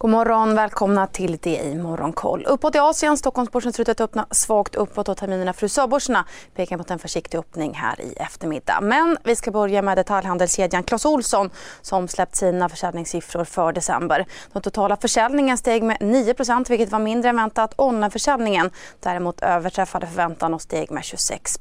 God morgon, välkomna till det i Morgonkoll. Uppåt i Asien, Stockholmsbörsen ser ut att öppna svagt uppåt och terminerna för USA-börserna pekar mot en försiktig öppning här i eftermiddag. Men vi ska börja med detaljhandelskedjan Clas Ohlson som släppt sina försäljningssiffror för december. Den totala försäljningen steg med 9% vilket var mindre än väntat. Onlineförsäljningen däremot överträffade förväntan och steg med 26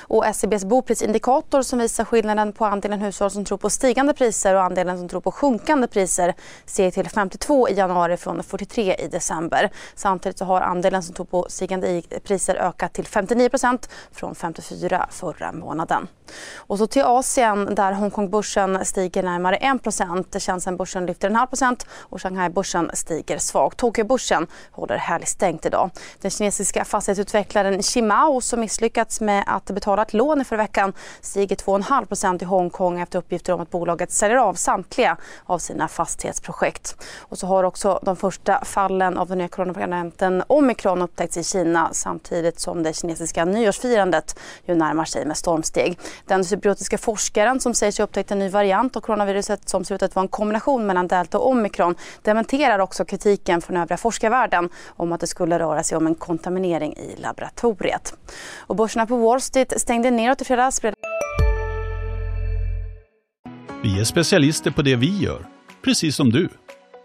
och SCBs boprisindikator som visar skillnaden på andelen hushåll som tror på stigande priser och andelen som tror på sjunkande priser steg till 50 52 i januari från 43 i december. Samtidigt så har andelen som tog på stigande priser ökat till 59% från 54 förra månaden. Och så till Asien där Hongkongbörsen stiger närmare 1 Shenzhenbörsen lyfter en halv procent och Shanghaibörsen stiger svagt. Tokyobörsen håller helgstängt idag. Den kinesiska fastighetsutvecklaren Shimao som misslyckats med att betala ett lån i förra veckan stiger 2,5 i Hongkong efter uppgifter om att bolaget säljer av samtliga av sina fastighetsprojekt. Och så har också de första fallen av den nya coronavarianten omikron upptäckts i Kina samtidigt som det kinesiska nyårsfirandet ju närmar sig med stormsteg. Den cypriotiska forskaren som säger sig ha upptäckt en ny variant av coronaviruset som ser ut att vara en kombination mellan delta och omikron dementerar också kritiken från övriga forskarvärlden om att det skulle röra sig om en kontaminering i laboratoriet. Och börserna på Wall Street stängde neråt i fredags. Vi är specialister på det vi gör, precis som du.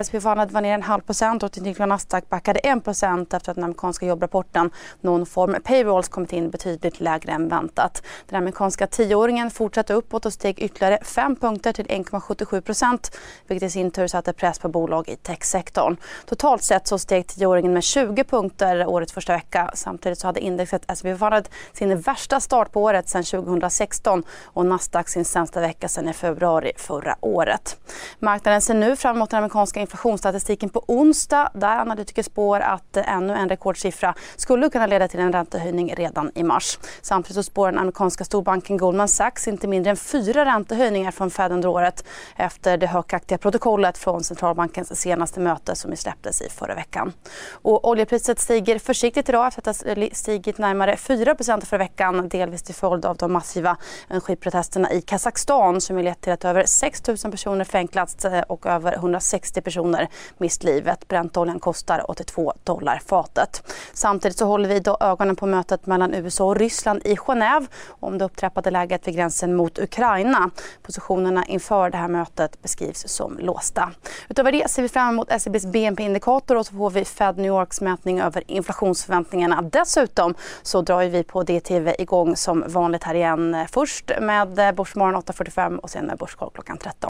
S&P 500 var ner en halv procent och teknik och Nasdaq backade 1 procent efter att den amerikanska jobbrapporten Non Form Payrolls kommit in betydligt lägre än väntat. Den amerikanska tioåringen fortsatte uppåt och steg ytterligare 5 punkter till 1,77 procent vilket i sin tur satte press på bolag i techsektorn. Totalt sett så steg tioåringen med 20 punkter årets första vecka. Samtidigt så hade indexet S&P 500 sin värsta start på året sedan 2016 och Nasdaq sin sämsta vecka sedan i februari förra året. Marknaden ser nu fram emot den amerikanska inflationsstatistiken på onsdag där analytiker spår att eh, ännu en rekordsiffra skulle kunna leda till en räntehöjning redan i mars. Samtidigt så spår den amerikanska storbanken Goldman Sachs inte mindre än fyra räntehöjningar från Fed under året efter det högaktiga protokollet från centralbankens senaste möte som släpptes i förra veckan. Och oljepriset stiger försiktigt idag efter att ha stigit närmare 4% förra veckan delvis till följd av de massiva energiprotesterna i Kazakstan som lett till att över 6 000 personer fängslats eh, och över 160 personer personer mist livet. Bräntoljan kostar 82 dollar fatet. Samtidigt så håller vi då ögonen på mötet mellan USA och Ryssland i Genève om det upptrappade läget vid gränsen mot Ukraina. Positionerna inför det här mötet beskrivs som låsta. Utöver det ser vi fram emot SCBs BNP-indikator och så får vi Fed New Yorks mätning över inflationsförväntningarna. Dessutom så drar vi på DTV igång som vanligt här igen. Eh, först med eh, Börsmorgon 8.45 och sen med Börskoll klockan 13.